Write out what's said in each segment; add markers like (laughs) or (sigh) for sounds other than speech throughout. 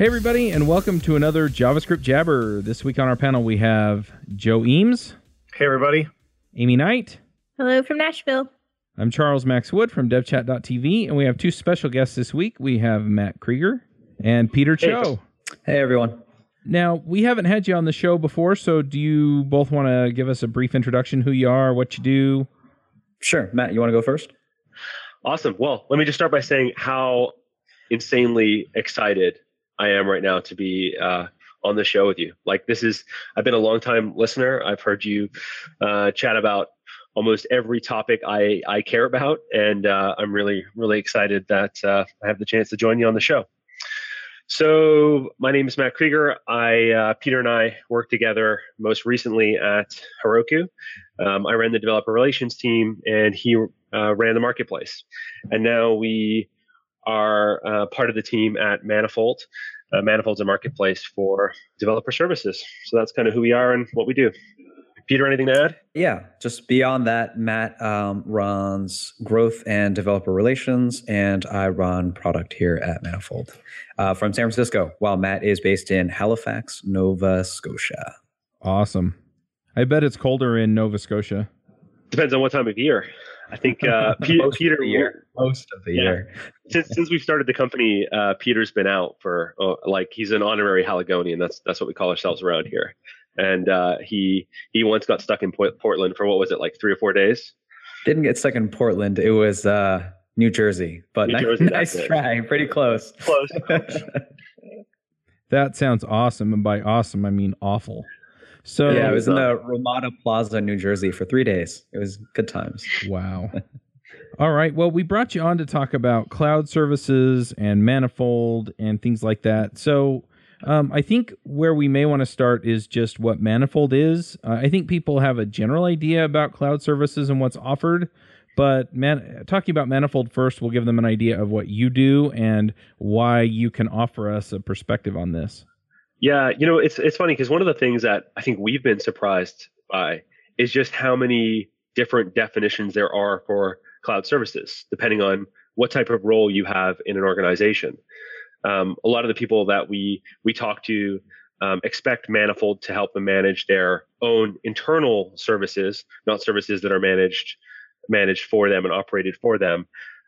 Hey, everybody, and welcome to another JavaScript Jabber. This week on our panel, we have Joe Eames, Hey, everybody. Amy Knight. Hello from Nashville. I'm Charles Max Wood from DevChat.tv, and we have two special guests this week. We have Matt Creager and Peter Hey. Cho. Hey everyone. Now, we haven't had you on the show before, so do you both want to give us a brief introduction who you are, what you do? Sure, Matt, you want to go first? Awesome. Well, let me just start by saying how insanely excited I am right now to be uh, on the show with you. Like, this is, I've been a long time listener. I've heard you uh, chat about almost every topic I, I care about. And uh, I'm really, really excited that uh, I have the chance to join you on the show. So, my name is Matt Creager. I, uh, Peter and I worked together most recently at Heroku. Um, I ran the developer relations team, and he uh, ran the marketplace. And now we are uh, part of the team at Manifold. Uh, Manifold's a marketplace for developer services. So that's kind of who we are and what we do. Peter, anything to add? Yeah, just beyond that, Matt um, runs growth and developer relations, and I run product here at Manifold uh, from San Francisco, while Matt is based in Halifax, Nova Scotia. Awesome. I bet it's colder in Nova Scotia. Depends on what time of year. I think uh, (laughs) Pe- Most of Peter, the year. Most of the Yeah. year. since since we've started the company, uh, Peter's been out for oh, like he's an honorary Haligonian. That's that's what we call ourselves around here. And uh, he he once got stuck in Port- Portland for what was it like three or four days? Didn't get stuck in Portland. It was uh, New Jersey, but New ni- Jersey, (laughs) nice that's it. try. Pretty close. Close. (laughs) That sounds awesome, and by awesome, I mean awful. So, yeah, I was in the Ramada Plaza, New Jersey for three days. It was good times. Wow. (laughs) All right. Well, we brought you on to talk about cloud services and Manifold and things like that. So, um, I think where we may want to start is just what Manifold is. Uh, I think people have a general idea about cloud services and what's offered, but man, talking about Manifold first will give them an idea of what you do and why you can offer us a perspective on this. Yeah, you know, it's it's funny because one of the things that I think we've been surprised by is just how many different definitions there are for cloud services, depending on what type of role you have in an organization. Um, a lot of the people that we we talk to um, expect Manifold to help them manage their own internal services, not services that are managed managed for them and operated for them.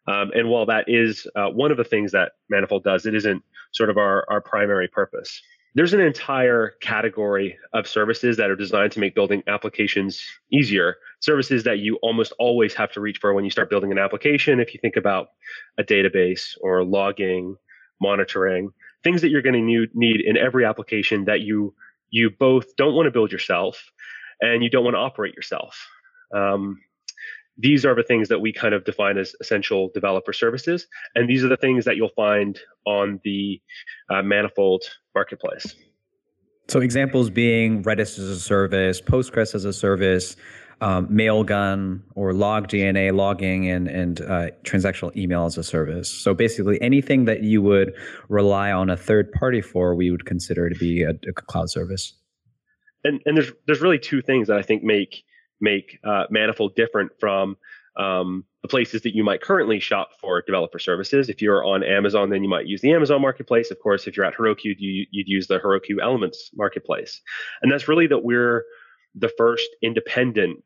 Um, and while that is uh, one of the things that Manifold does, it isn't sort of our, our primary purpose there's an entire category of services that are designed to make building applications easier. Services that you almost always have to reach for when you start building an application. If you think about a database or logging, monitoring, things that you're going to need in every application that you you both don't want to build yourself and you don't want to operate yourself. Um, these are the things that we kind of define as essential developer services, and these are the things that you'll find on the uh, Manifold marketplace. So examples being Redis as a service, Postgres as a service, um, Mailgun or LogDNA logging and and uh, transactional email as a service. So basically anything that you would rely on a third party for, we would consider to be a, a cloud service. And and there's there's really two things that I think make make uh, Manifold different from um, the places that you might currently shop for developer services. If you're on Amazon, then you might use the Amazon Marketplace. Of course, if you're at Heroku, you, you'd use the Heroku Elements Marketplace. And that's really that we're the first independent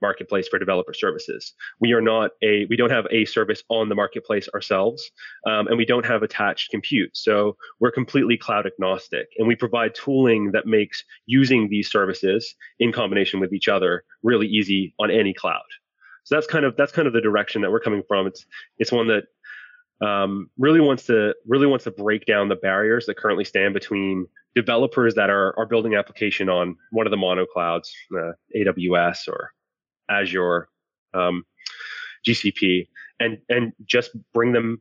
marketplace for developer services. We are not a, we don't have a service on the marketplace ourselves, um, and we don't have attached compute. So we're completely cloud agnostic, and we provide tooling that makes using these services in combination with each other really easy on any cloud. So that's kind of that's kind of the direction that we're coming from. It's it's one that um, really wants to really wants to break down the barriers that currently stand between developers that are are building application on one of the mono clouds, uh, AWS or Azure, um, GCP, and and just bring them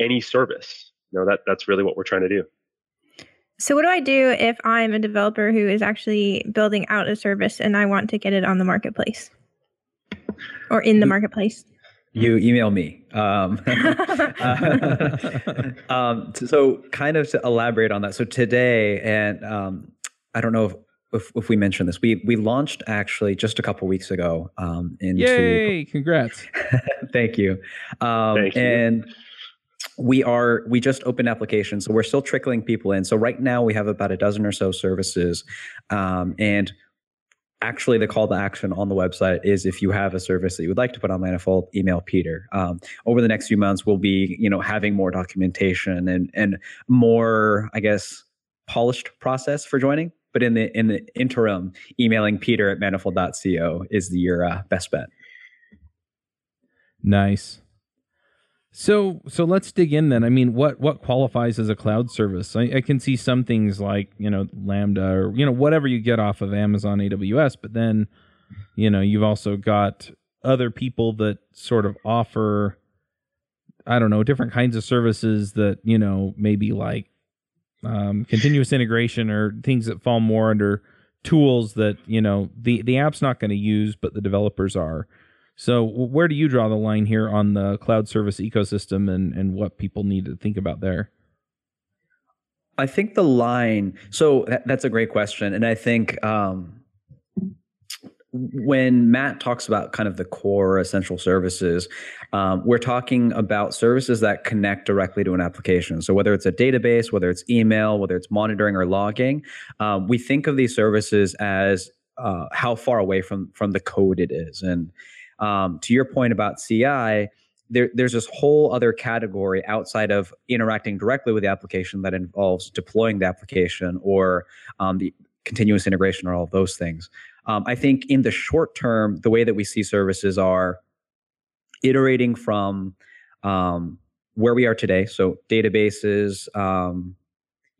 any service. You know that that's really what we're trying to do. So, what do I do if I'm a developer who is actually building out a service and I want to get it on the marketplace or in the marketplace? You email me. Um, (laughs) (laughs) uh, (laughs) um, so, kind of to elaborate on that. So today, and um, I don't know if, if, if we mention this, we we launched actually just a couple weeks ago um, into Yay! Congrats. (laughs) Thank you. Um, Thank you. And we are we just opened applications so we're still trickling people in so right now we have about a dozen or so services um, and actually the call to action on the website is if you have a service that you would like to put on manifold email peter um, over the next few months we'll be you know having more documentation and and more i guess polished process for joining but in the in the interim emailing peter at manifold.co is your uh, best bet nice so so let's dig in then. I mean, what what qualifies as a cloud service? I, I, can see some things like you know Lambda or you know whatever you get off of Amazon AWS, but then you know you've also got other people that sort of offer I don't know different kinds of services that you know maybe like um, continuous integration or things that fall more under tools that you know the the app's not going to use, but the developers are. So, where do you draw the line here on the cloud service ecosystem and, and what people need to think about there? I think the line, so that, that's a great question. And I think um, when Matt talks about kind of the core essential services, um, we're talking about services that connect directly to an application. So whether it's a database, whether it's email, whether it's monitoring or logging, um, we think of these services as uh, how far away from from the code it is. And um, to your point about CI, there, there's this whole other category outside of interacting directly with the application that involves deploying the application or um, the continuous integration or all of those things. Um, I think in the short term, the way that we see services are iterating from um, where we are today, so databases, um,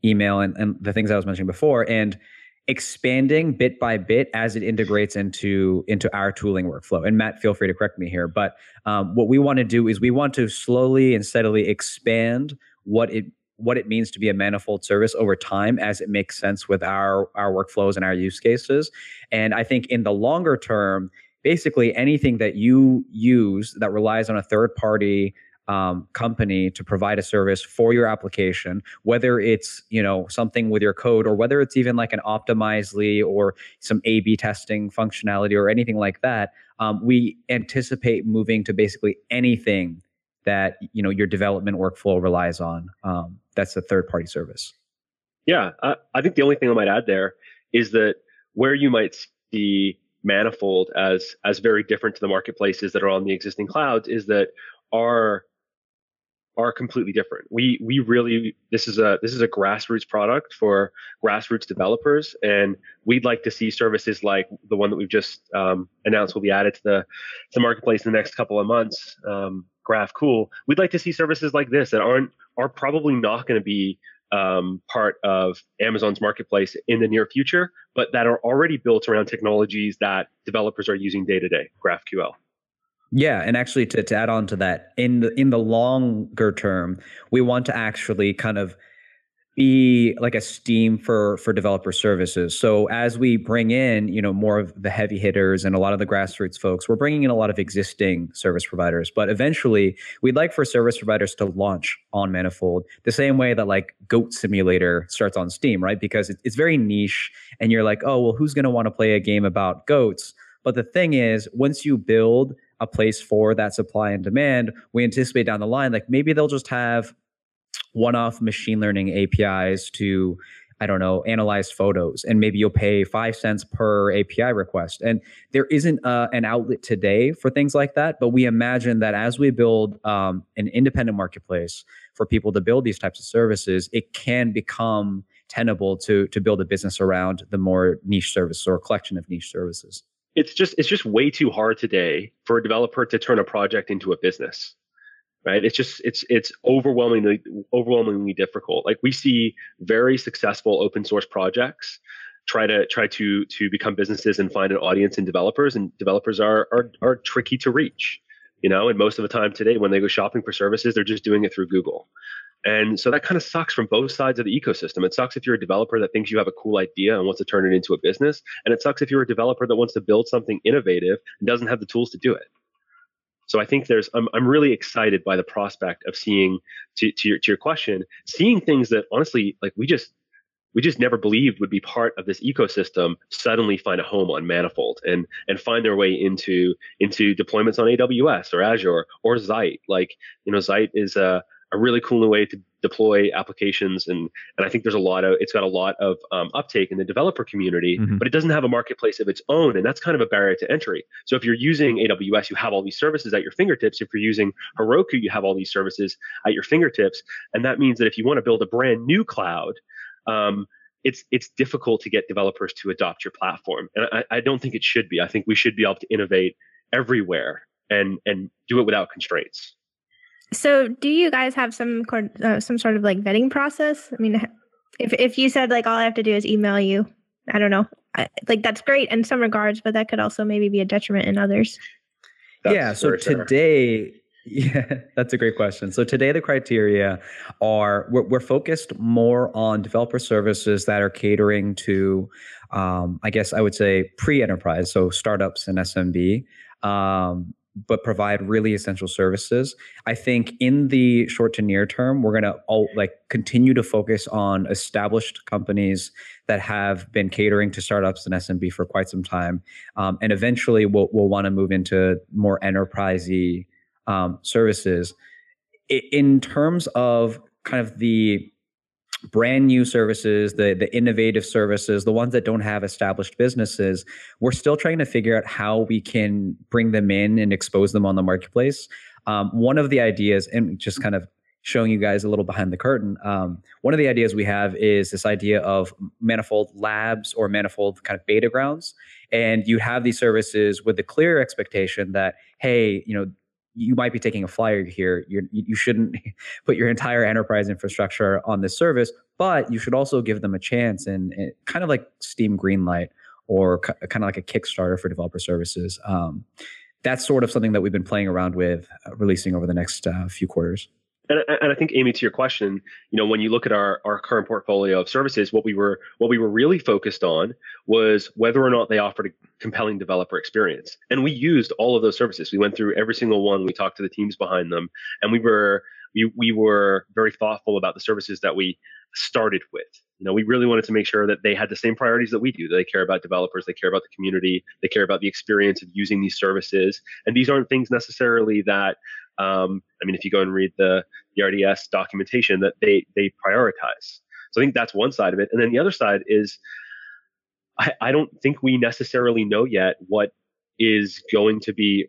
email, and, and the things I was mentioning before, and expanding bit by bit as it integrates into into our tooling workflow. And matt feel free to correct me here but um, what we want to do is we want to slowly and steadily expand what it what it means to be a manifold service over time as it makes sense with our our workflows and our use cases and i think in the longer term basically anything that you use that relies on a third party um, company to provide a service for your application, whether it's you know something with your code or whether it's even like an optimizely or some A/B testing functionality or anything like that. Um, we anticipate moving to basically anything that you know your development workflow relies on. Um, that's a third-party service. Yeah, I, I think the only thing I might add there is that where you might see manifold as as very different to the marketplaces that are on the existing clouds is that our are completely different. We we really this is a this is a grassroots product for grassroots developers, and we'd like to see services like the one that we've just um, announced will be added to the to the marketplace in the next couple of months. Um, GraphCool. We'd like to see services like this that aren't are probably not going to be um, part of Amazon's marketplace in the near future, but that are already built around technologies that developers are using day to day. GraphQL. Yeah, and actually to, to add on to that, in the in the longer term, we want to actually kind of be like a steam for for developer services. So as we bring in, you know, more of the heavy hitters and a lot of the grassroots folks, we're bringing in a lot of existing service providers. But eventually, we'd like for service providers to launch on Manifold the same way that like Goat Simulator starts on Steam, right? Because it's very niche, and you're like, oh well, who's going to want to play a game about goats? But the thing is, once you build a place for that supply and demand, we anticipate down the line, like maybe they'll just have one off machine learning APIs to, I don't know, analyze photos. And maybe you'll pay five cents per API request. And there isn't uh, an outlet today for things like that. But we imagine that as we build um, an independent marketplace for people to build these types of services, it can become tenable to to build a business around the more niche service or collection of niche services it's just it's just way too hard today for a developer to turn a project into a business right it's just it's it's overwhelmingly overwhelmingly difficult like we see very successful open source projects try to try to to become businesses and find an audience in developers and developers are are are tricky to reach you know and most of the time today when they go shopping for services they're just doing it through google and so that kind of sucks from both sides of the ecosystem. It sucks if you're a developer that thinks you have a cool idea and wants to turn it into a business. And it sucks if you're a developer that wants to build something innovative and doesn't have the tools to do it. So I think there's, I'm, I'm really excited by the prospect of seeing, to, to, your, to your question, seeing things that honestly, like we just, we just never believed would be part of this ecosystem suddenly find a home on manifold and and find their way into into deployments on aws or azure or zeit. Like you know zeit is a a really cool new way to deploy applications and and I think there's a lot of it's got a lot of um, uptake in the developer community, mm-hmm. but it doesn't have a marketplace of its own, and that's kind of a barrier to entry. So if you're using AWS, you have all these services at your fingertips. If you're using Heroku, you have all these services at your fingertips, and that means that if you want to build a brand new cloud, um, it's it's difficult to get developers to adopt your platform, and I, I don't think it should be. I think we should be able to innovate everywhere and and do it without constraints. So, do you guys have some uh, some sort of like vetting process? I mean, if if you said like all I have to do is email you, I don't know, I, like that's great in some regards, but that could also maybe be a detriment in others. That's yeah. So today, (laughs) yeah, that's a great question. So today, the criteria are we're, we're focused more on developer services that are catering to, um, I guess I would say pre-enterprise, so startups and SMB. Um, but provide really essential services. I think in the short to near term, we're going to all like continue to focus on established companies that have been catering to startups and SMB for quite some time, um, and eventually we'll we'll want to move into more enterprisey um, services. In terms of kind of the brand new services, the the innovative services, the ones that don't have established businesses, we're still trying to figure out how we can bring them in and expose them on the marketplace. Um, one of the ideas, and just kind of showing you guys a little behind the curtain, um, one of the ideas we have is this idea of manifold labs or manifold kind of beta grounds, and you have these services with the clear expectation that hey, you know you might be taking a flyer here. You're, you shouldn't (laughs) put your entire enterprise infrastructure on this service, but you should also give them a chance and, and kind of like Steam Greenlight or kind of like a Kickstarter for developer services. Um, that's sort of something that we've been playing around with, uh, releasing over the next uh, few quarters. And, and, I think Amy, to your question, you know, when you look at our, our current portfolio of services, what we were what we were really focused on was whether or not they offered a compelling developer experience. And we used all of those services. We went through every single one. We talked to the teams behind them, and we were we we were very thoughtful about the services that we started with. You know, we really wanted to make sure that they had the same priorities that we do. They care about developers, they care about the community, they care about the experience of using these services. And these aren't things necessarily that um, I mean, if you go and read the, the RDS documentation, that they they prioritize. So I think that's one side of it, and then the other side is I, I don't think we necessarily know yet what is going to be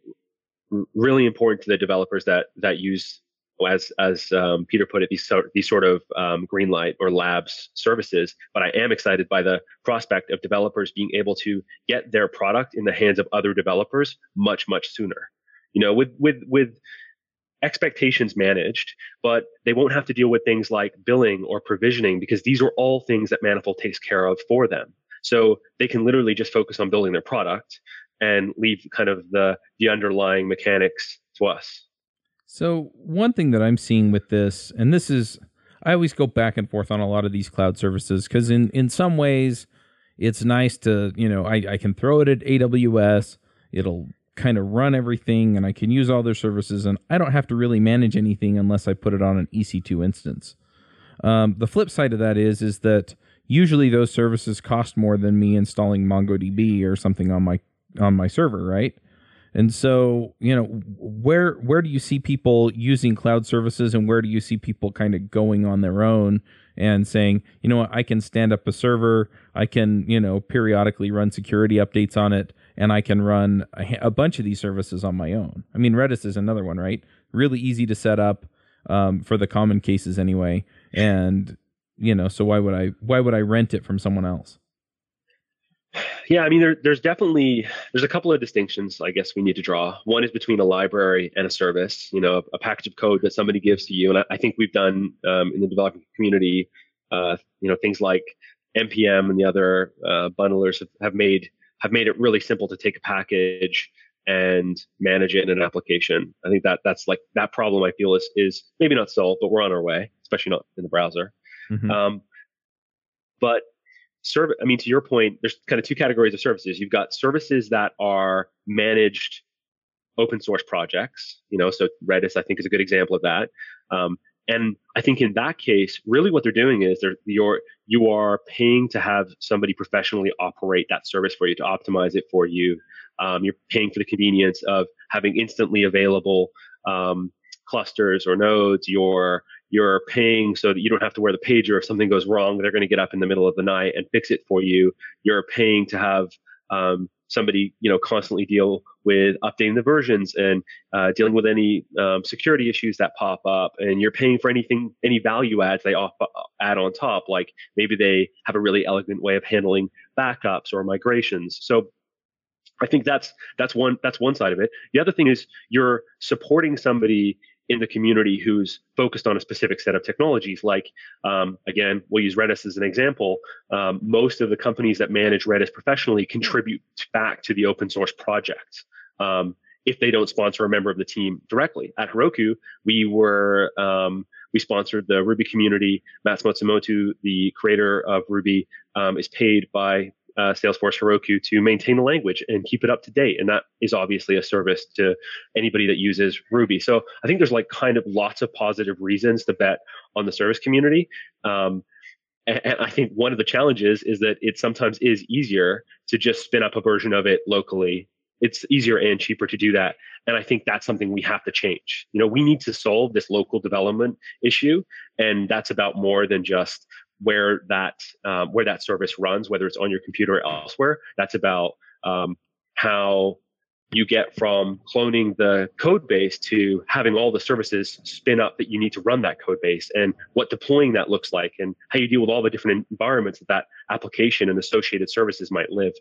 really important to the developers that that use as as um, Peter put it, these sort these sort of um, green light or labs services. But I am excited by the prospect of developers being able to get their product in the hands of other developers much much sooner. You know, with with with expectations managed, but they won't have to deal with things like billing or provisioning because these are all things that Manifold takes care of for them. So they can literally just focus on building their product and leave kind of the the underlying mechanics to us. So one thing that I'm seeing with this, and this is I always go back and forth on a lot of these cloud services because in in some ways it's nice to you know I, I can throw it at AWS. It'll kind of run everything and I can use all their services and I don't have to really manage anything unless I put it on an EC2 instance. Um, the flip side of that is is that usually those services cost more than me installing MongoDB or something on my on my server, right? And so, you know, where where do you see people using cloud services and where do you see people kind of going on their own and saying, you know what, I can stand up a server, I can, you know, periodically run security updates on it and I can run a, a, bunch of these services on my own. I mean, Redis is another one, right? Really easy to set up um, for the common cases anyway, and you know, so why would I why would I rent it from someone else? Yeah, I mean, there, there's definitely there's a couple of distinctions I guess we need to draw. One is between a library and a service. You know, a, package of code that somebody gives to you, and I, I think we've done um, in the development community, uh, you know, things like npm and the other uh, bundlers have, have made have made it really simple to take a package and manage it in an application. I think that that's like that problem I feel is is maybe not solved, but we're on our way, especially not in the browser. Mm-hmm. Um, but I mean, to your point, there's kind of two categories of services. You've got services that are managed open source projects, you know, so Redis I think is a good example of that. Um, and I think in that case, really what they're doing is they're you're you are paying to have somebody professionally operate that service for you to optimize it for you. Um, you're paying for the convenience of having instantly available um, clusters or nodes. You're you're paying so that you don't have to wear the pager if something goes wrong. They're going to get up in the middle of the night and fix it for you. You're paying to have um, somebody you know constantly deal with updating the versions and uh, dealing with any um, security issues that pop up and you're paying for anything any value adds they off, uh, add on top like maybe they have a really elegant way of handling backups or migrations so i think that's that's one that's one side of it the other thing is you're supporting somebody in the community who's focused on a specific set of technologies. Like, um, again, we'll use Redis as an example. Um, most of the companies that manage Redis professionally contribute back to the open source project. Um, if they don't sponsor a member of the team directly. At Heroku, we were um, we sponsored the Ruby community. Matz Matsumoto, the creator of Ruby, um, is paid by uh, Salesforce Heroku to maintain the language and keep it up to date. And that is obviously a service to anybody that uses Ruby. So I think there's like kind of lots of positive reasons to bet on the service community. Um, and, and I think one of the challenges is that it sometimes is easier to just spin up a version of it locally. It's easier and cheaper to do that. And I think that's something we have to change. You know, we need to solve this local development issue. And that's about more than just where that um, where that service runs, whether it's on your computer or elsewhere. That's about um, how you get from cloning the code base to having all the services spin up that you need to run that code base and what deploying that looks like and how you deal with all the different environments that that application and associated services might live.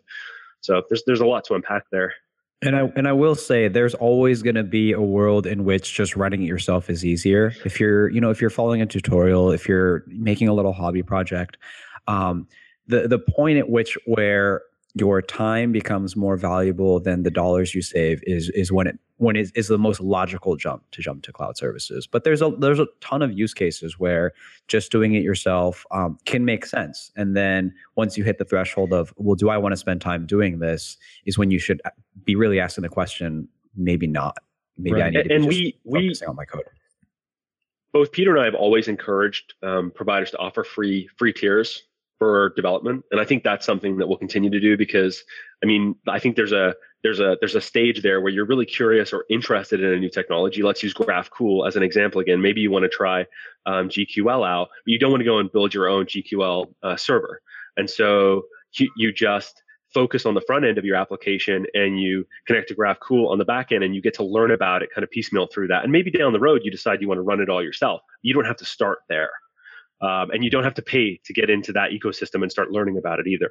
So there's there's a lot to unpack there. And I and I will say there's always going to be a world in which just writing it yourself is easier. If you're, you know, if you're following a tutorial, if you're making a little hobby project, um, the the point at which where your time becomes more valuable than the dollars you save is is when it when it is the most logical jump to jump to cloud services. But there's a there's a ton of use cases where just doing it yourself um, can make sense. And then once you hit the threshold of well, do I want to spend time doing this? Is when you should be really asking the question. Maybe not. Maybe right. I need to and we, focusing we, on my code. Both Peter and I have always encouraged um, providers to offer free free tiers for development and i think that's something that we'll continue to do because i mean i think there's a there's a there's a stage there where you're really curious or interested in a new technology let's use graphcool as an example again maybe you want to try um, gql out but you don't want to go and build your own gql uh, server and so you, you just focus on the front end of your application and you connect to GraphCool on the back end and you get to learn about it kind of piecemeal through that. And maybe down the road you decide you want to run it all yourself. You don't have to start there. Um, and you don't have to pay to get into that ecosystem and start learning about it either.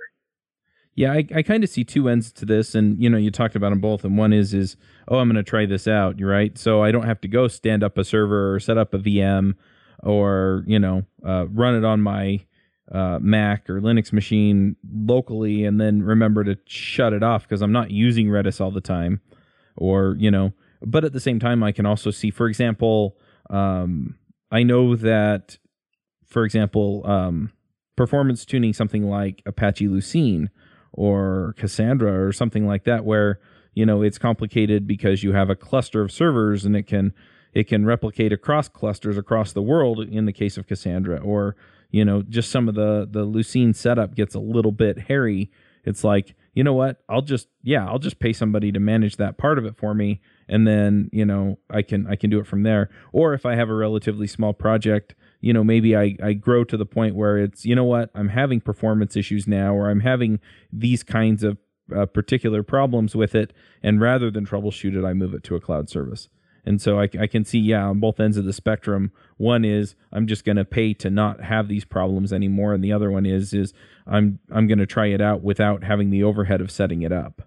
Yeah, I, I kind of see two ends to this, and you know, you talked about them both. And one is is oh, I'm going to try this out, right? So I don't have to go stand up a server or set up a VM or you know uh, run it on my uh, Mac or Linux machine locally, and then remember to shut it off because I'm not using Redis all the time, or you know. But at the same time, I can also see, for example, um, I know that for example, um, performance tuning something like Apache Lucene or Cassandra or something like that, where you know it's complicated because you have a cluster of servers and it can it can replicate across clusters across the world in the case of Cassandra, or you know just some of the the Lucene setup gets a little bit hairy. It's like you know what? I'll just yeah, I'll just pay somebody to manage that part of it for me, and then you know I can I can do it from there. Or if I have a relatively small project you know maybe I, I grow to the point where it's you know what i'm having performance issues now or i'm having these kinds of uh, particular problems with it and rather than troubleshoot it i move it to a cloud service. And so I, I can see yeah on both ends of the spectrum one is i'm just going to pay to not have these problems anymore and the other one is is i'm i'm going to try it out without having the overhead of setting it up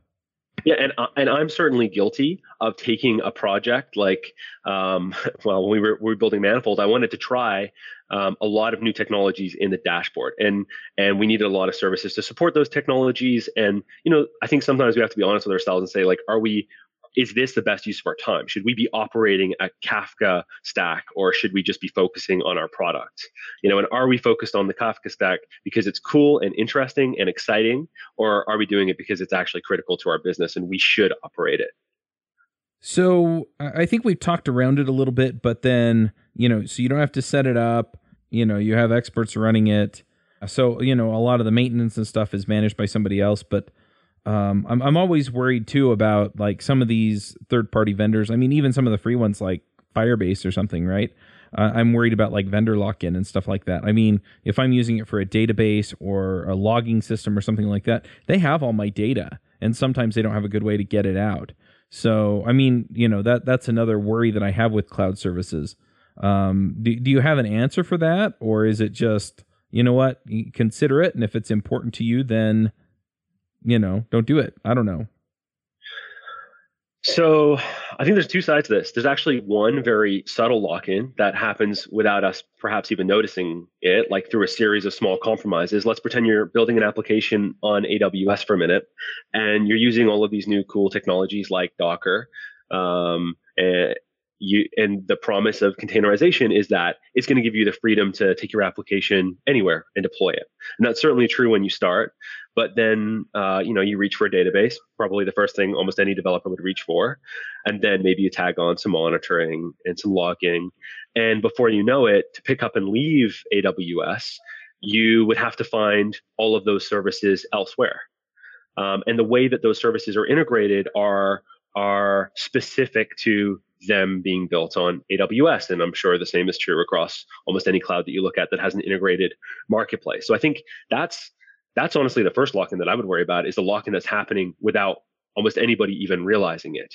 yeah, and uh, and I'm certainly guilty of taking a project like, um, (laughs) well, when we were, we were building Manifold, I wanted to try um, a lot of new technologies in the dashboard, and and we needed a lot of services to support those technologies. And you know, I think sometimes we have to be honest with ourselves and say like, are we is this the best use of our time? Should we be operating a Kafka stack or should we just be focusing on our product? You know, and are we focused on the Kafka stack because it's cool and interesting and exciting, or are we doing it because it's actually critical to our business and we should operate it? So I think we've talked around it a little bit, but then, you know, so you don't have to set it up, you know, you have experts running it. So, you know, a lot of the maintenance and stuff is managed by somebody else, but um, I'm I'm always worried too about like some of these third party vendors. I mean, even some of the free ones like Firebase or something, right? Uh, I'm worried about like vendor lock-in and stuff like that. I mean, if I'm using it for a database or a logging system or something like that, they have all my data, and sometimes they don't have a good way to get it out. So, I mean, you know, that that's another worry that I have with cloud services. Um, do, do you have an answer for that, or is it just you know what, consider it, and if it's important to you, then you know, don't do it. I don't know. So I think there's two sides to this. There's actually one very subtle lock-in that happens without us perhaps even noticing it, like through a series of small compromises. Let's pretend you're building an application on AWS for a minute, and you're using all of these new cool technologies like Docker. Um, and you and the promise of containerization is that it's going to give you the freedom to take your application anywhere and deploy it. And that's certainly true when you start, but then uh, you know you reach for a database probably the first thing almost any developer would reach for and then maybe you tag on some monitoring and some logging and before you know it to pick up and leave aws you would have to find all of those services elsewhere um, and the way that those services are integrated are are specific to them being built on AWS. And I'm sure the same is true across almost any cloud that you look at that has an integrated marketplace. So I think that's that's honestly the first lock-in that I would worry about is the lock-in that's happening without almost anybody even realizing it.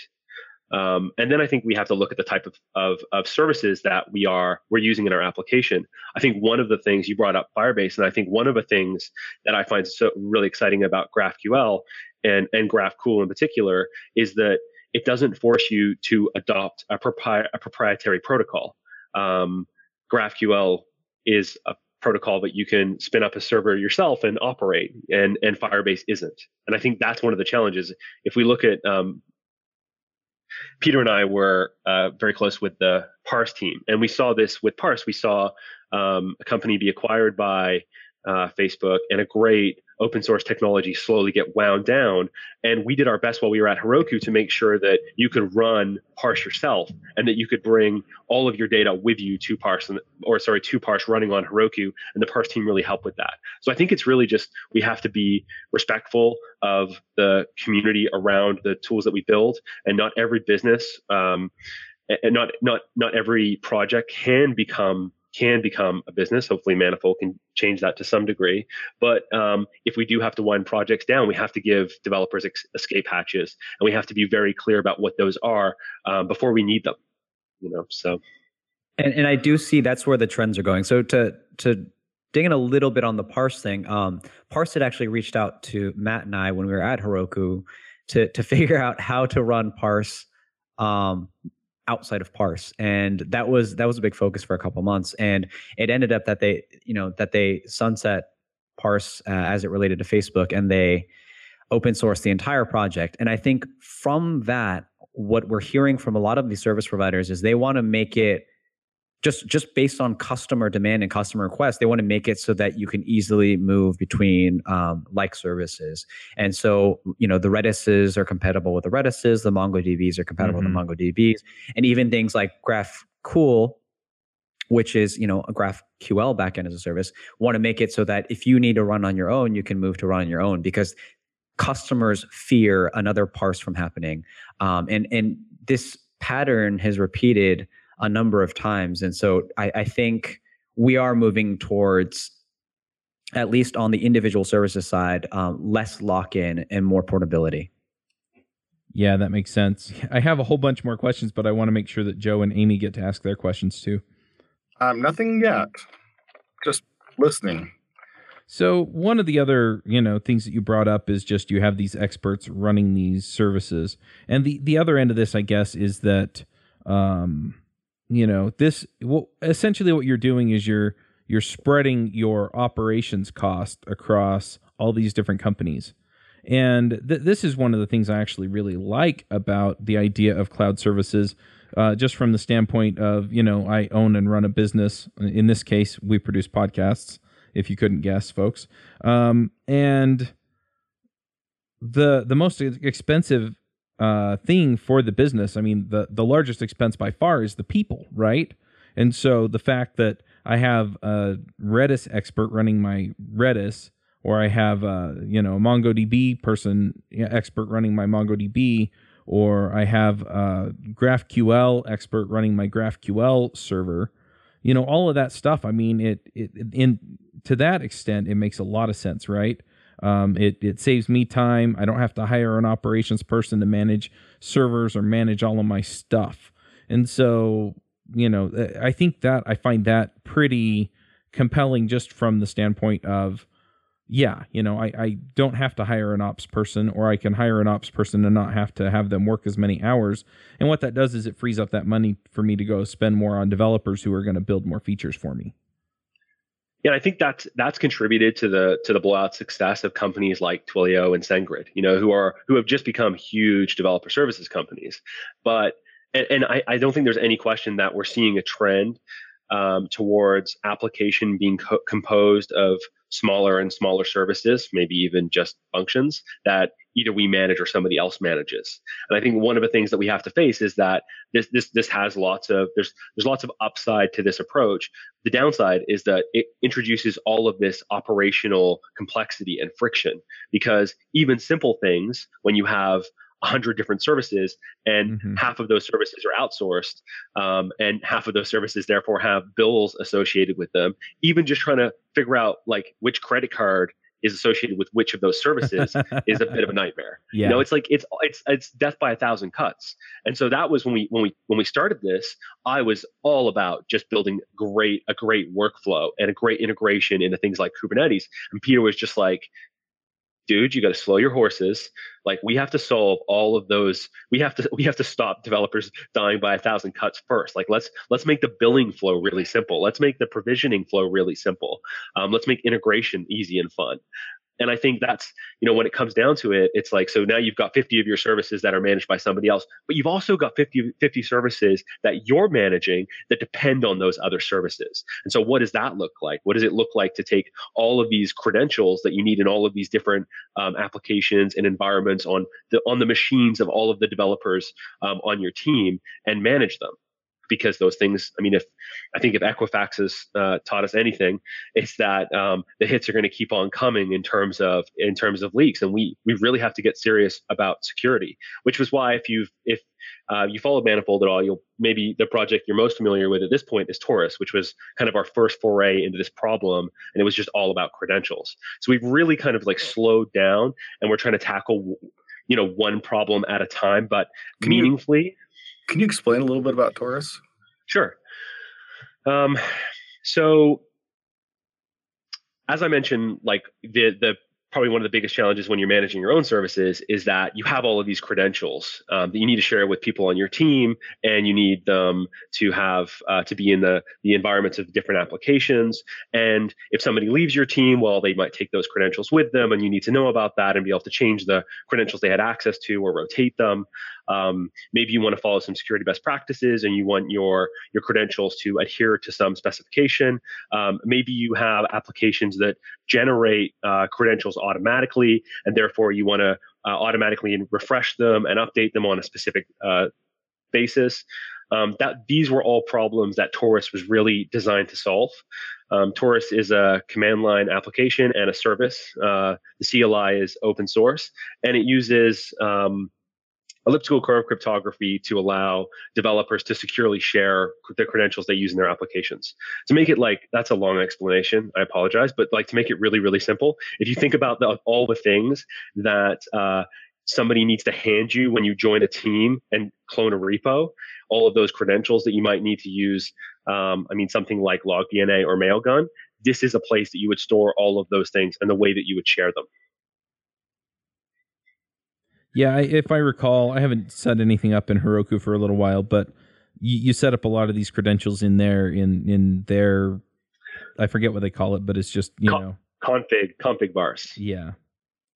Um, and then I think we have to look at the type of, of, of services that we are we're using in our application. I think one of the things you brought up Firebase, and I think one of the things that I find so really exciting about GraphQL and and GraphCool in particular is that it doesn't force you to adopt a, a proprietary protocol. Um, GraphQL is a protocol that you can spin up a server yourself and operate, and and Firebase isn't. And I think that's one of the challenges. If we look at um, Peter and I were uh, very close with the Parse team, and we saw this with Parse. We saw um, a company be acquired by uh, Facebook and a great open source technology slowly get wound down. And we did our best while we were at Heroku to make sure that you could run Parse yourself and that you could bring all of your data with you to Parse, and, or sorry, to Parse running on Heroku. And the Parse team really helped with that. So I think it's really just we have to be respectful of the community around the tools that we build, and not every business. Um, and not not not every project can become can become a business. Hopefully, Manifold can change that to some degree. But um, if we do have to wind projects down, we have to give developers ex- escape hatches, and we have to be very clear about what those are um, before we need them. You know, so. And, and I do see that's where the trends are going. So to to dig in a little bit on the Parse thing, um, Parse had actually reached out to Matt and I when we were at Heroku to to (laughs) figure out how to run Parse um, outside of parse and that was that was a big focus for a couple months and it ended up that they you know that they sunset parse uh, as it related to facebook and they open source the entire project and i think from that what we're hearing from a lot of these service providers is they want to make it just just based on customer demand and customer requests they want to make it so that you can easily move between um, like services and so you know the redises are compatible with the redises the mongodbs are compatible mm-hmm. with the mm-hmm. mongodbs and even things like graphcool which is you know a graphql backend as a service want to make it so that if you need to run on your own you can move to run on your own because customers fear another parse from happening um, and and this pattern has repeated a number of times. And so I, I think we are moving towards at least on the individual services side, um, less lock in and more portability. Yeah, that makes sense. I have a whole bunch more questions, but I want to make sure that Joe and Amy get to ask their questions too. Um, nothing yet. Just listening. So one of the other, you know, things that you brought up is just you have these experts running these services, and the the other end of this, I guess, is that um, you know this well essentially what you're doing is you're you're spreading your operations cost across all these different companies. And th- this is one of the things i actually really like about the idea of cloud services uh, just from the standpoint of you know i own and run a business. In this case we produce podcasts if you couldn't guess folks. Um, and the the most expensive uh, thing for the business. I mean, the the largest expense by far is the people, right? And so the fact that I have a Redis expert running my Redis, or I have a you know a MongoDB person expert running my MongoDB, or I have a GraphQL expert running my GraphQL server. You know, all of that stuff. I mean, it, it in to that extent, it makes a lot of sense, right? Um, it it saves me time. I don't have to hire an operations person to manage servers or manage all of my stuff. And so, you know, I think that I find that pretty compelling just from the standpoint of yeah, you know, I, I don't have to hire an ops person, or I can hire an ops person and not have to have them work as many hours. And what that does is it frees up that money for me to go spend more on developers who are going to build more features for me. Yeah, I think that's that's contributed to the to the blowout success of companies like Twilio and SendGrid, you know, who are who have just become huge developer services companies. But and, and I, I don't think there's any question that we're seeing a trend um, towards application being co- composed of smaller and smaller services, maybe even just functions that either we manage or somebody else manages. And I think one of the things that we have to face is that this this this has lots of there's there's lots of upside to this approach. The downside is that it introduces all of this operational complexity and friction because even simple things when you have 100 different services and mm-hmm. half of those services are outsourced um, and half of those services therefore have bills associated with them even just trying to figure out like which credit card is associated with which of those services (laughs) is a bit of a nightmare. Yeah. You know, it's like it's it's it's death by a thousand cuts. And so that was when we when we when we started this, I was all about just building great a great workflow and a great integration into things like Kubernetes. And Peter was just like, dude, you got to slow your horses. Like we have to solve all of those. We have to (laughs) we have to stop developers dying by a thousand cuts first. Like let's let's make the billing flow really simple. Let's make the provisioning flow really simple. Um, let's make integration easy and fun. And I think that's, you know, when it comes down to it, it's like, so now you've got 50 of your services that are managed by somebody else, but you've also got 50, 50 services that you're managing that depend on those other services. And so what does that look like? What does it look like to take all of these credentials that you need in all of these different um, applications and environments on the, on the machines of all of the developers um, on your team and manage them? Because those things. I mean, if I think if Equifax has uh, taught us anything, it's that um, the hits are going to keep on coming in terms of in terms of leaks, and we we really have to get serious about security. Which was why if you've if uh, you follow Manifold at all, you'll maybe the project you're most familiar with at this point is Torus, which was kind of our first foray into this problem, and it was just all about credentials. So we've really kind of like slowed down, and we're trying to tackle you know one problem at a time, but Can meaningfully. You- can you explain a little bit about Torus? Sure. Um, so, as I mentioned, like the the probably one of the biggest challenges when you're managing your own services is that you have all of these credentials um, that you need to share with people on your team, and you need them to have uh, to be in the the environments of different applications. And if somebody leaves your team, well, they might take those credentials with them, and you need to know about that and be able to change the credentials they had access to or rotate them. Um, maybe you want to follow some security best practices and you want your your credentials to adhere to some specification. Um, maybe you have applications that generate uh, credentials automatically, and therefore you want to uh, automatically refresh them and update them on a specific uh, basis. Um, that these were all problems that Torus was really designed to solve. Um, Torus is a command line application and a service. Uh, the CLI is open source, and it uses um, elliptical curve cryptography to allow developers to securely share the credentials they use in their applications. To make it like that's a long explanation, I apologize, but like to make it really really simple, if you think about the, all the things that uh, somebody needs to hand you when you join a team and clone a repo, all of those credentials that you might need to use. Um, I mean, something like LogDNA or Mailgun. This is a place that you would store all of those things and the way that you would share them. Yeah, if I recall, I haven't set anything up in Heroku for a little while, but you, you set up a lot of these credentials in there in in their I forget what they call it, but it's just you Con- know config config vars. Yeah.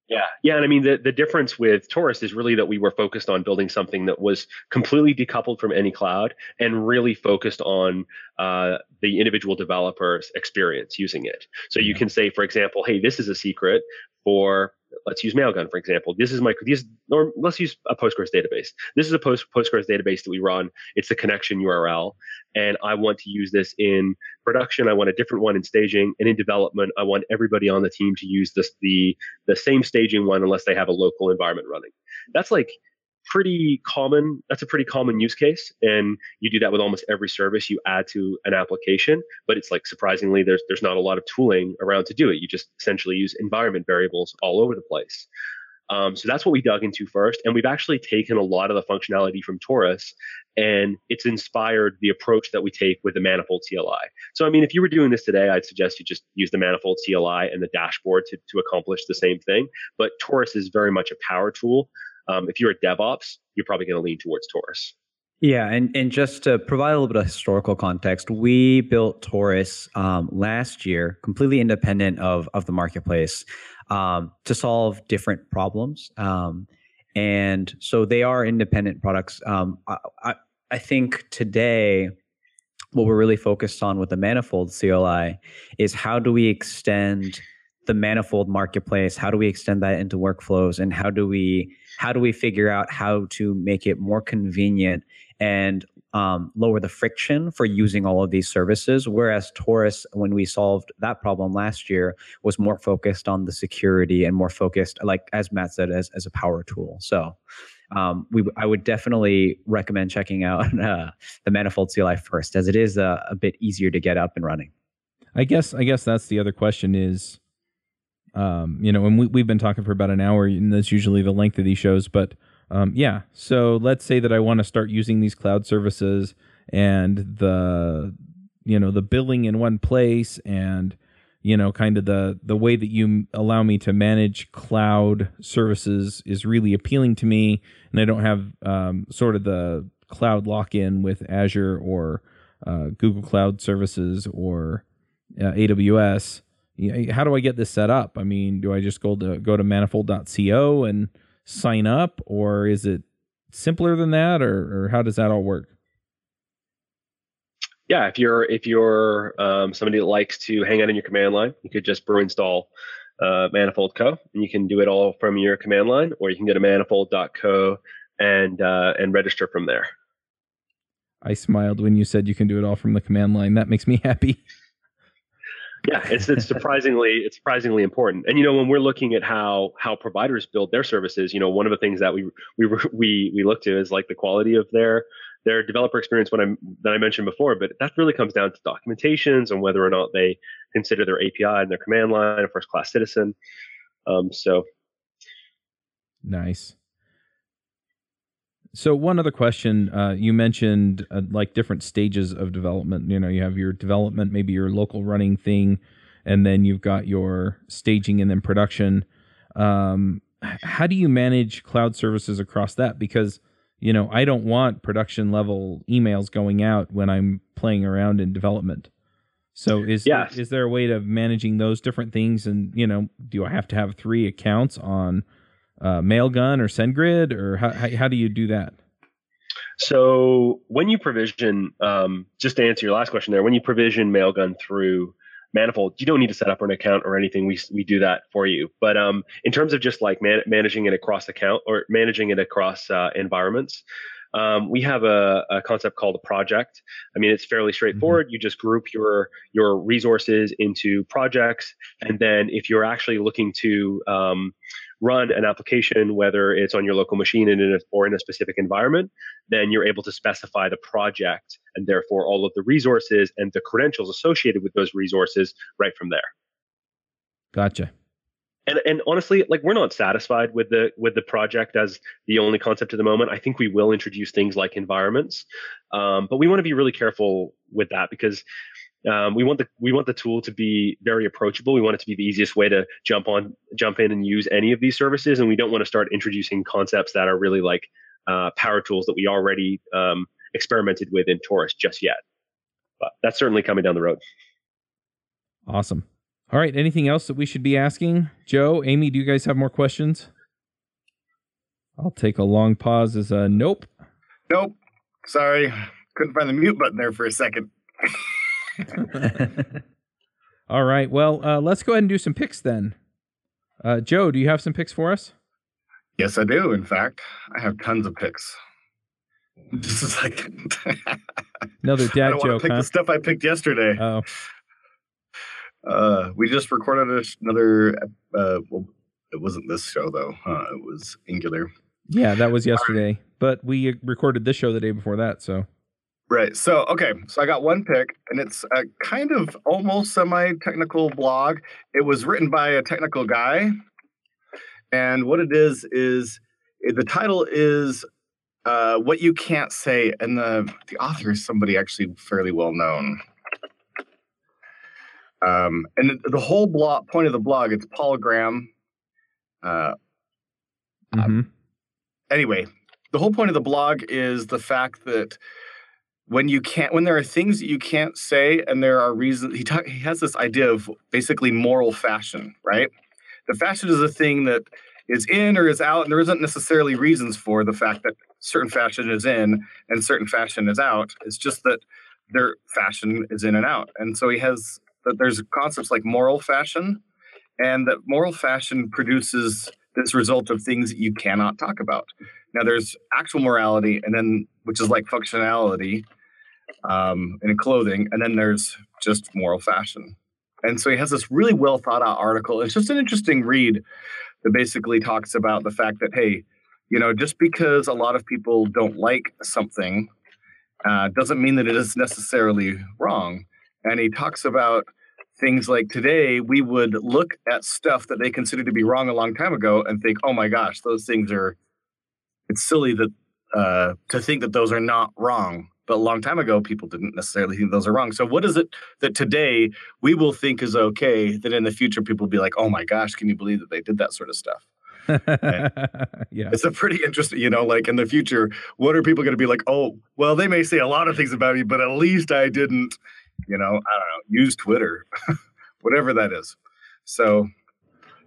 Yeah, yeah, and I mean the the difference with Torus is really that we were focused on building something that was completely decoupled from any cloud and really focused on uh, the individual developer's experience using it. So you can say, for example, hey, this is a secret for let's use Mailgun for example. This is my this or let's use a Postgres database. This is a post, Postgres database that we run. It's the connection URL, and I want to use this in production. I want a different one in staging, and in development, I want everybody on the team to use this the the same staging one unless they have a local environment running. That's like pretty common. That's a pretty common use case, and you do that with almost every service you add to an application. But it's like surprisingly, there's there's not a lot of tooling around to do it. You just essentially use environment variables all over the place. Um, so that's what we dug into first, and we've actually taken a lot of the functionality from Torus, and it's inspired the approach that we take with the Manifold CLI. So I mean, if you were doing this today, I'd suggest you just use the Manifold CLI and the dashboard to to accomplish the same thing. But Torus is very much a power tool um, if you're a DevOps, you're probably going to lean towards Torus. Yeah, and, and just to provide a little bit of historical context, we built Torus um, last year, completely independent of of the marketplace, um, to solve different problems. Um, and so they are independent products. Um, I, I, I think today, what we're really focused on with the Manifold CLI is how do we extend the Manifold marketplace? How do we extend that into workflows? And how do we how do we figure out how to make it more convenient and um, lower the friction for using all of these services. Whereas Torus, when we solved that problem last year, was more focused on the security and more focused, like as Matt said, as, as a power tool. So um, we, I would definitely recommend checking out (laughs) uh, the Manifold CLI first, as it is a, a bit easier to get up and running. I guess I guess that's the other question is um, you know, and we, we've been talking for about an hour, and that's usually the length of these shows. But um, yeah, so let's say that I want to start using these cloud services and the, you know, the billing in one place and, you know, kind of the the way that you allow me to manage cloud services is really appealing to me, and I don't have um, sort of the cloud lock in with Azure or uh, Google Cloud Services or uh, AWS how do I get this set up? I mean, do I just go to go to manifold.co and sign up, or is it simpler than that, or, or how does that all work? Yeah, if you're if you're um, somebody that likes to hang out in your command line, you could just brew install uh, Manifold Co. and you can do it all from your command line, or you can go to manifold.co and uh, and register from there. I smiled when you said you can do it all from the command line. That makes me (laughs) happy yeah, it's it's surprisingly it's surprisingly important. And you know, when we're looking at how how providers build their services, you know, one of the things that we we we we look to is like the quality of their their developer experience when I that I mentioned before. But that really comes down to documentations and whether or not they consider their API and their command line a first class citizen. Um, so nice. So one other question, uh, you mentioned uh, like different stages of development. You know, you have your development, maybe your local running thing, and then you've got your staging and then production. Um, how do you manage cloud services across that? Because you know, I don't want production level emails going out when I'm playing around in development. So is yes. is there a way of managing those different things? And you know, do I have to have three accounts on uh, Mailgun or SendGrid, or how, how, how do you do that? So when you provision, um, just to answer your last question there, when you provision Mailgun through Manifold, you don't need to set up an account or anything. We we do that for you. But um, in terms of just like man- managing it across account or managing it across uh, environments, um, we have a, a, concept called a project. I mean, it's fairly straightforward. Mm-hmm. You just group your your resources into projects, and then if you're actually looking to um, run an application, whether it's on your local machine in a, or in a specific environment, then you're able to specify the project and therefore all of the resources and the credentials associated with those resources right from there. Gotcha. And, and honestly, like we're not satisfied with the with the project as the only concept at the moment. I think we will introduce things like environments, um, but we want to be really careful with that because um, we want the we want the tool to be very approachable. We want it to be the easiest way to jump on, jump in, and use any of these services. And we don't want to start introducing concepts that are really like uh, power tools that we already um, experimented with in Torus just yet. But that's certainly coming down the road. Awesome. All right. Anything else that we should be asking, Joe, Amy? Do you guys have more questions? I'll take a long pause as a nope. Nope. Sorry, couldn't find the mute button there for a second. (laughs) (laughs) All right. Well, uh, let's go ahead and do some picks then. Uh, Joe, do you have some picks for us? Yes, I do. In fact, I have tons of picks. (laughs) Just a second. another dad joke. I joke. Pick huh? the stuff I picked yesterday. Oh. Uh, we just recorded another. Uh, well, it wasn't this show though. Uh, it was Angular. Yeah, that was yesterday. But we recorded this show the day before that, so Right. So, okay. So I got one pick, and it's a kind of almost semi technical blog. It was written by a technical guy. And what it is, is eh, the title is uh, What You Can't Say. And the, the author is somebody actually fairly well known. Um, and the, the whole blog, point of the blog, it's Paul Graham. Uh, mhm. anyway, the whole point of the blog is the fact that when you can't when there are things that you can't say and there are reasons he talk, he has this idea of basically moral fashion right? The fashion is a thing that is in or is out and there isn't necessarily reasons for the fact that certain fashion is in and certain fashion is out. It's just that their fashion is in and out. And so he has that there's concepts like moral fashion and that moral fashion produces this result of things that you cannot talk about. Now there's actual morality and then which is like functionality um, in clothing, and then there's just moral fashion. And so he has this really well thought out article. It's just an interesting read that basically talks about the fact that hey, you know, just because a lot of people don't like something uh, doesn't mean that it is necessarily wrong. And he talks about things like today we would look at stuff that they considered to be wrong a long time ago and think, oh my gosh, those things are. It's silly that uh, to think that those are not wrong but a long time ago people didn't necessarily think those are wrong so what is it that today we will think is okay that in the future people will be like oh my gosh can you believe that they did that sort of stuff (laughs) yeah. it's a pretty interesting you know like in the future what are people going to be like oh well they may say a lot of things about me but at least i didn't you know i don't know use twitter (laughs) whatever that is so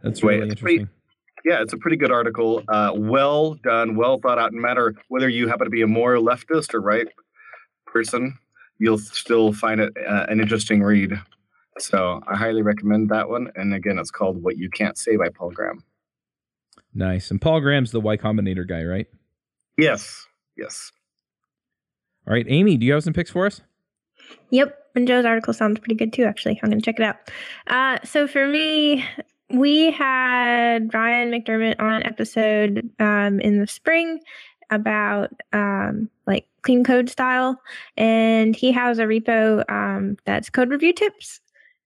That's really it's pretty- interesting. yeah, it's a pretty good article. Uh, well done, well thought out. No matter whether you happen to be a more leftist or right person, you'll still find it uh, an interesting read. So I highly recommend that one. And again, it's called "What You Can't Say" by Paul Graham. Nice. And Paul Graham's the Y Combinator guy, right? Yes, yes. All right, Amy, do you have some picks for us? Yep, and Joe's article sounds pretty good too. Actually, I'm gonna check it out. Uh, so for me, we had Ryan McDermott on an episode um, in the spring about um, like clean code style, and he has a repo um, that's code review tips.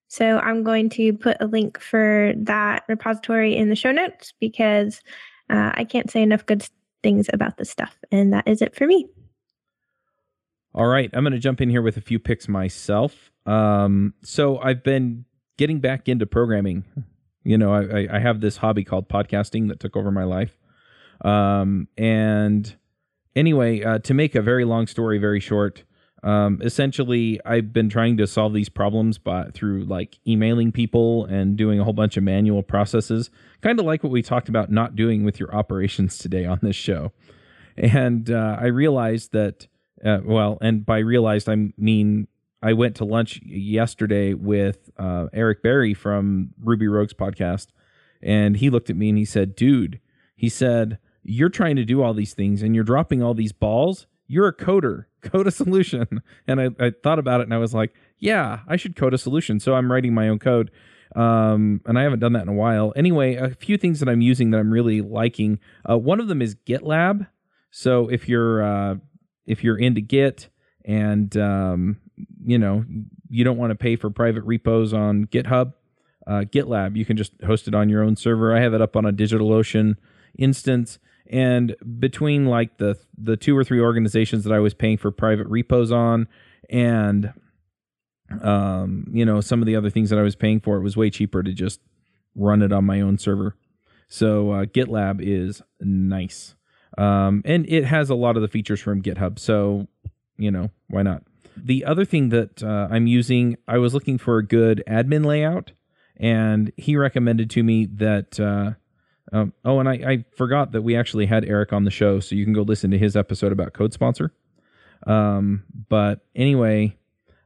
So I'm going to put a link for that repository in the show notes because uh, I can't say enough good things about this stuff, and that is it for me. All right, I'm going to jump in here with a few picks myself. Um, so I've been getting back into programming. You know, I, I- I have this hobby called podcasting that took over my life. Um, and anyway, uh, to make a very long story very short, um, essentially, I've been trying to solve these problems by through like emailing people and doing a whole bunch of manual processes, kind of like what we talked about not doing with your operations today on this show. And uh, I realized that uh, well, and by realized I mean I went to lunch yesterday with uh, Eric Berry from Ruby Rogues podcast, and he looked at me and he said, "Dude," he said, "You're trying to do all these things and you're dropping all these balls. You're a coder. (laughs) Code a solution." And I, I thought about it and I was like, "Yeah, I should code a solution." So I'm writing my own code. Um, and I haven't done that in a while. Anyway, a few things that I'm using that I'm really liking. Uh, one of them is GitLab. So if you're uh, if you're into Git and um, you know you don't want to pay for private repos on GitHub, uh, GitLab you can just host it on your own server. I have it up on a DigitalOcean instance, and between like the the two or three organizations that I was paying for private repos on, and um, you know some of the other things that I was paying for, it was way cheaper to just run it on my own server. So uh, GitLab is nice. Um, and it has a lot of the features from GitHub. So, you know, why not? The other thing that uh, I'm using, I was looking for a good admin layout, and he recommended to me that. Uh, um, oh, and I, I forgot that we actually had Eric on the show, so you can go listen to his episode about Code Sponsor. Um, but anyway,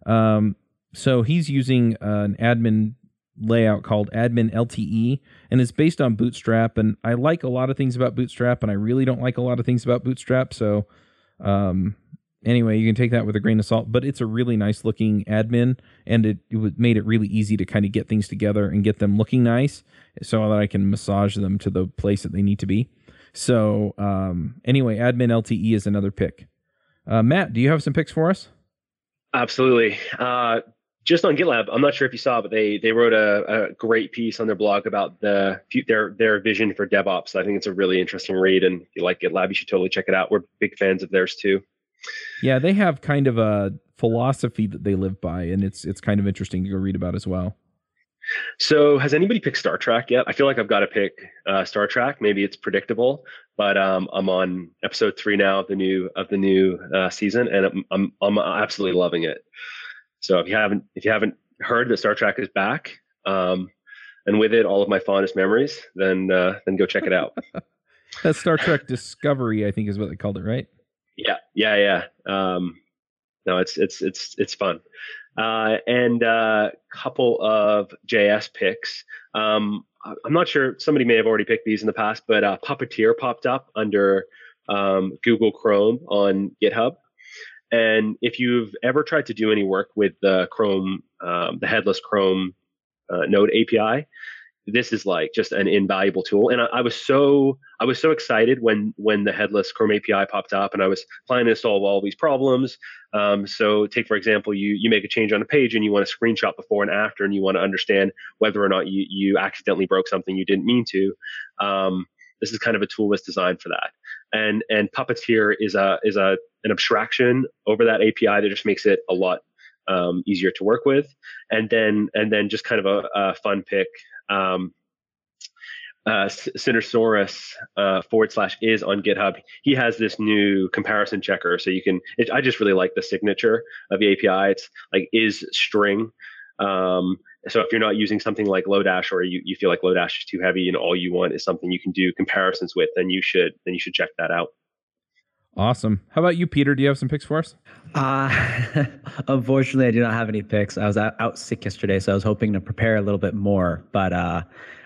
um, so he's using an admin layout called admin LTE and it's based on Bootstrap and I like a lot of things about Bootstrap and I really don't like a lot of things about Bootstrap so um anyway you can take that with a grain of salt but it's a really nice looking admin and it, it made it really easy to kind of get things together and get them looking nice so that I can massage them to the place that they need to be So um, anyway, admin LTE is another pick. Uh, Matt, do you have some picks for us? Absolutely. Uh, just on GitLab, I'm not sure if you saw, but they they wrote a, a great piece on their blog about the their their vision for DevOps. I think it's a really interesting read, and if you like GitLab, you should totally check it out. We're big fans of theirs too. Yeah, they have kind of a philosophy that they live by, and it's it's kind of interesting to go read about as well. So, has anybody picked Star Trek yet? I feel like I've got to pick uh, Star Trek. Maybe it's predictable, but um, I'm on episode three now of the new of the new uh, season, and I'm, I'm I'm absolutely loving it. So if you haven't if you haven't heard that Star Trek is back, um, and with it all of my fondest memories, then uh, then go check it out. (laughs) That's Star Trek Discovery, I think, is what they called it, right? Yeah, yeah. Um, no, it's it's it's it's fun. Uh, and a uh, couple of JS picks. Um, I'm not sure. Somebody may have already picked these in the past, but uh, Puppeteer popped up under um, Google Chrome on GitHub. And if you've ever tried to do any work with the Chrome, um, the headless Chrome uh, Node API, this is like just an invaluable tool. And I, I, was so I was so excited when when the headless Chrome API popped up, and I was planning to solve all these problems. Um, so take for example, you you make a change on a page and you want to screenshot before and after, and you want to understand whether or not you you accidentally broke something you didn't mean to. Um, this is kind of a tool that's designed for that. And and Puppeteer is a is a an abstraction over that API that just makes it a lot um, easier to work with. And then and then just kind of a, a fun pick. Um, uh, uh, forward slash is on GitHub. He has this new comparison checker, so you can. It, I just really like the signature of the API. It's like is string. Um, so if you're not using something like Lodash or you, you feel like Lodash is too heavy and all you want is something you can do comparisons with, then you should then you should check that out. Awesome. How about you, Peter? Do you have some picks for us? Uh, (laughs) unfortunately, I do not have any picks. I was out, out, sick yesterday, so I was hoping to prepare a little bit more, but uh,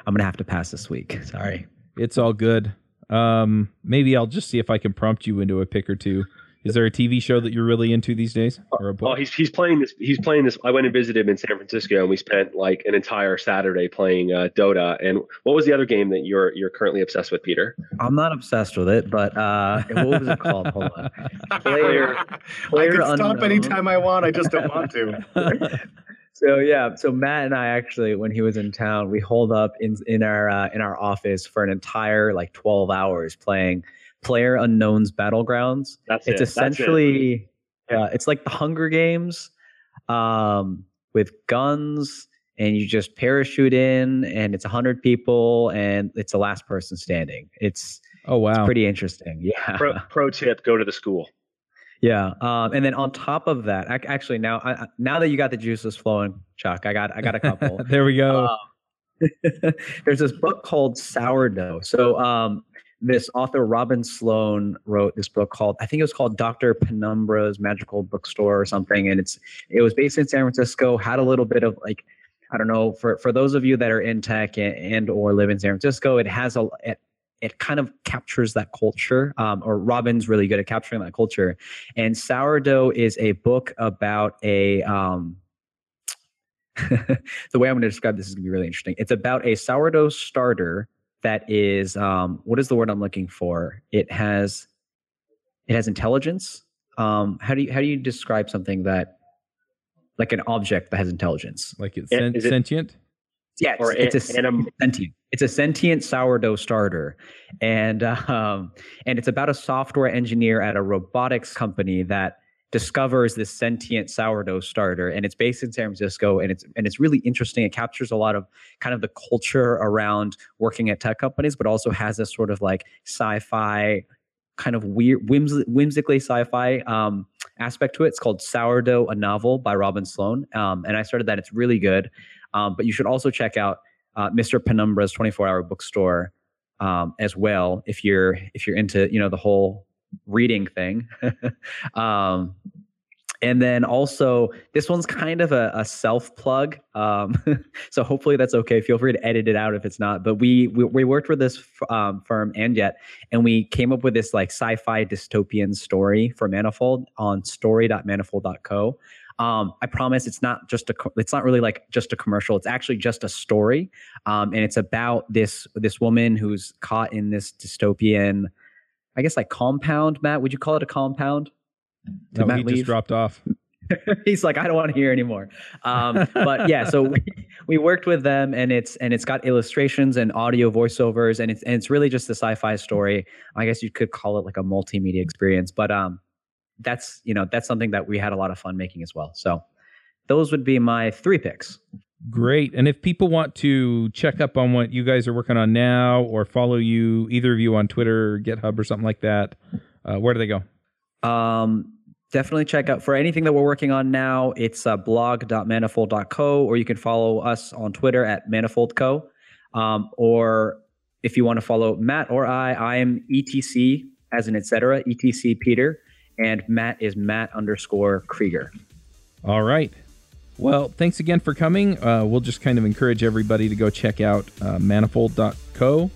I'm gonna have to pass this week. Sorry. It's all good. Um, maybe I'll just see if I can prompt you into a pick or two. Is there a TV show that you're really into these days? Or a book? Oh, he's he's playing this. He's playing this. I went and visited him in San Francisco, and we spent like an entire Saturday playing uh, Dota. And what was the other game that you're you're currently obsessed with, Peter? I'm not obsessed with it, but uh, what was it called? Hold on. Player. (laughs) player I can stop anytime I want. I just don't want to. (laughs) so yeah, so Matt and I actually, when he was in town, we holed up in in our uh, in our office for an entire like 12 hours playing Player Unknown's Battlegrounds. That's it's it. essentially it. yeah, it's like the Hunger Games um, with guns and you just parachute in and it's 100 people and it's the last person standing. It's oh wow. It's pretty interesting. (laughs) Yeah. Pro, pro tip, go to the school. Yeah, um, and then on top of that, I, actually now I, now that you got the juices flowing, Chuck, I got I got a couple. (laughs) there we go. Um, (laughs) there's this book called Sourdough. So um, this author Robin Sloan wrote this book called I think it was called Dr. Penumbra's Magical Bookstore or something, and it's it was based in San Francisco. Had a little bit of like I don't know for for those of you that are in tech and, and or live in San Francisco, it has a it, it kind of captures that culture, um, or Robin's really good at capturing that culture. And Sourdough is a book about a um, (laughs) the way I'm going to describe this is going to be really interesting. It's about a sourdough starter that is um, what is the word I'm looking for? It has it has intelligence. Um, how do you how do you describe something that like an object that has intelligence? Like it's sen- it, sentient? Yeah, it's, it's, a, anim- sentient. It's a sentient sourdough starter, and (laughs) um, and it's about a software engineer at a robotics company that discovers this sentient sourdough starter and it's based in San Francisco and it's and it's really interesting. It captures a lot of kind of the culture around working at tech companies but also has this sort of like sci-fi kind of weird whims- whimsically sci-fi um, aspect to it. It's called sourdough a novel by robin sloan um, and i started that. It's really good um, but you should also check out uh, mr penumbra's 24 hour bookstore um, as well if you're if you're into you know the whole reading thing. (laughs) um, and then also, this one's kind of a, a self plug. Um, (laughs) so hopefully that's okay. Feel free to edit it out if it's not. But we we, we worked with this um, firm yet, and we came up with this like sci-fi dystopian story for Manifold on story.manifold.co. Um, I promise it's not just a it's not really like just a commercial. It's actually just a story, um, and it's about this this woman who's caught in this dystopian, I guess like compound. Matt, would you call it a compound? Did no, Matt he leave? just dropped off. (laughs) he's like, I don't want to hear anymore. Um, but yeah, so we, we, worked with them, and it's and it's got illustrations and audio voiceovers, and it's and it's really just a sci-fi story. I guess you could call it like a multimedia experience, but um, that's you know that's something that we had a lot of fun making as well. So those would be my three picks. Great. And if people want to check up on what you guys are working on now, or follow you, either of you on Twitter, or GitHub, or something like that, uh, where do they go? Um, definitely check out for anything that we're working on now. It's uh, blog.manifold.co, or you can follow us on Twitter at manifoldco. Um, or if you want to follow Matt or I, I am etc as an etc. etc Peter, and Matt is Matt underscore Creager. All right. Well, thanks again for coming. Uh, we'll just kind of encourage everybody to go check out uh, manifold.co,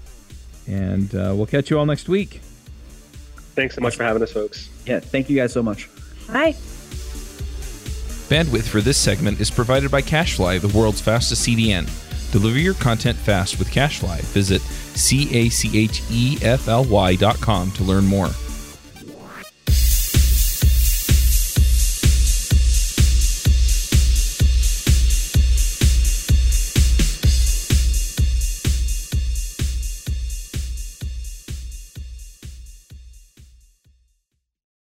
and uh, we'll catch you all next week. Thanks so much for having us, folks. Yeah, thank you guys so much. Bye. Bandwidth for this segment is provided by CacheFly, the world's fastest CDN. Deliver your content fast with CacheFly. Visit C A C H E F L Y dot com to learn more.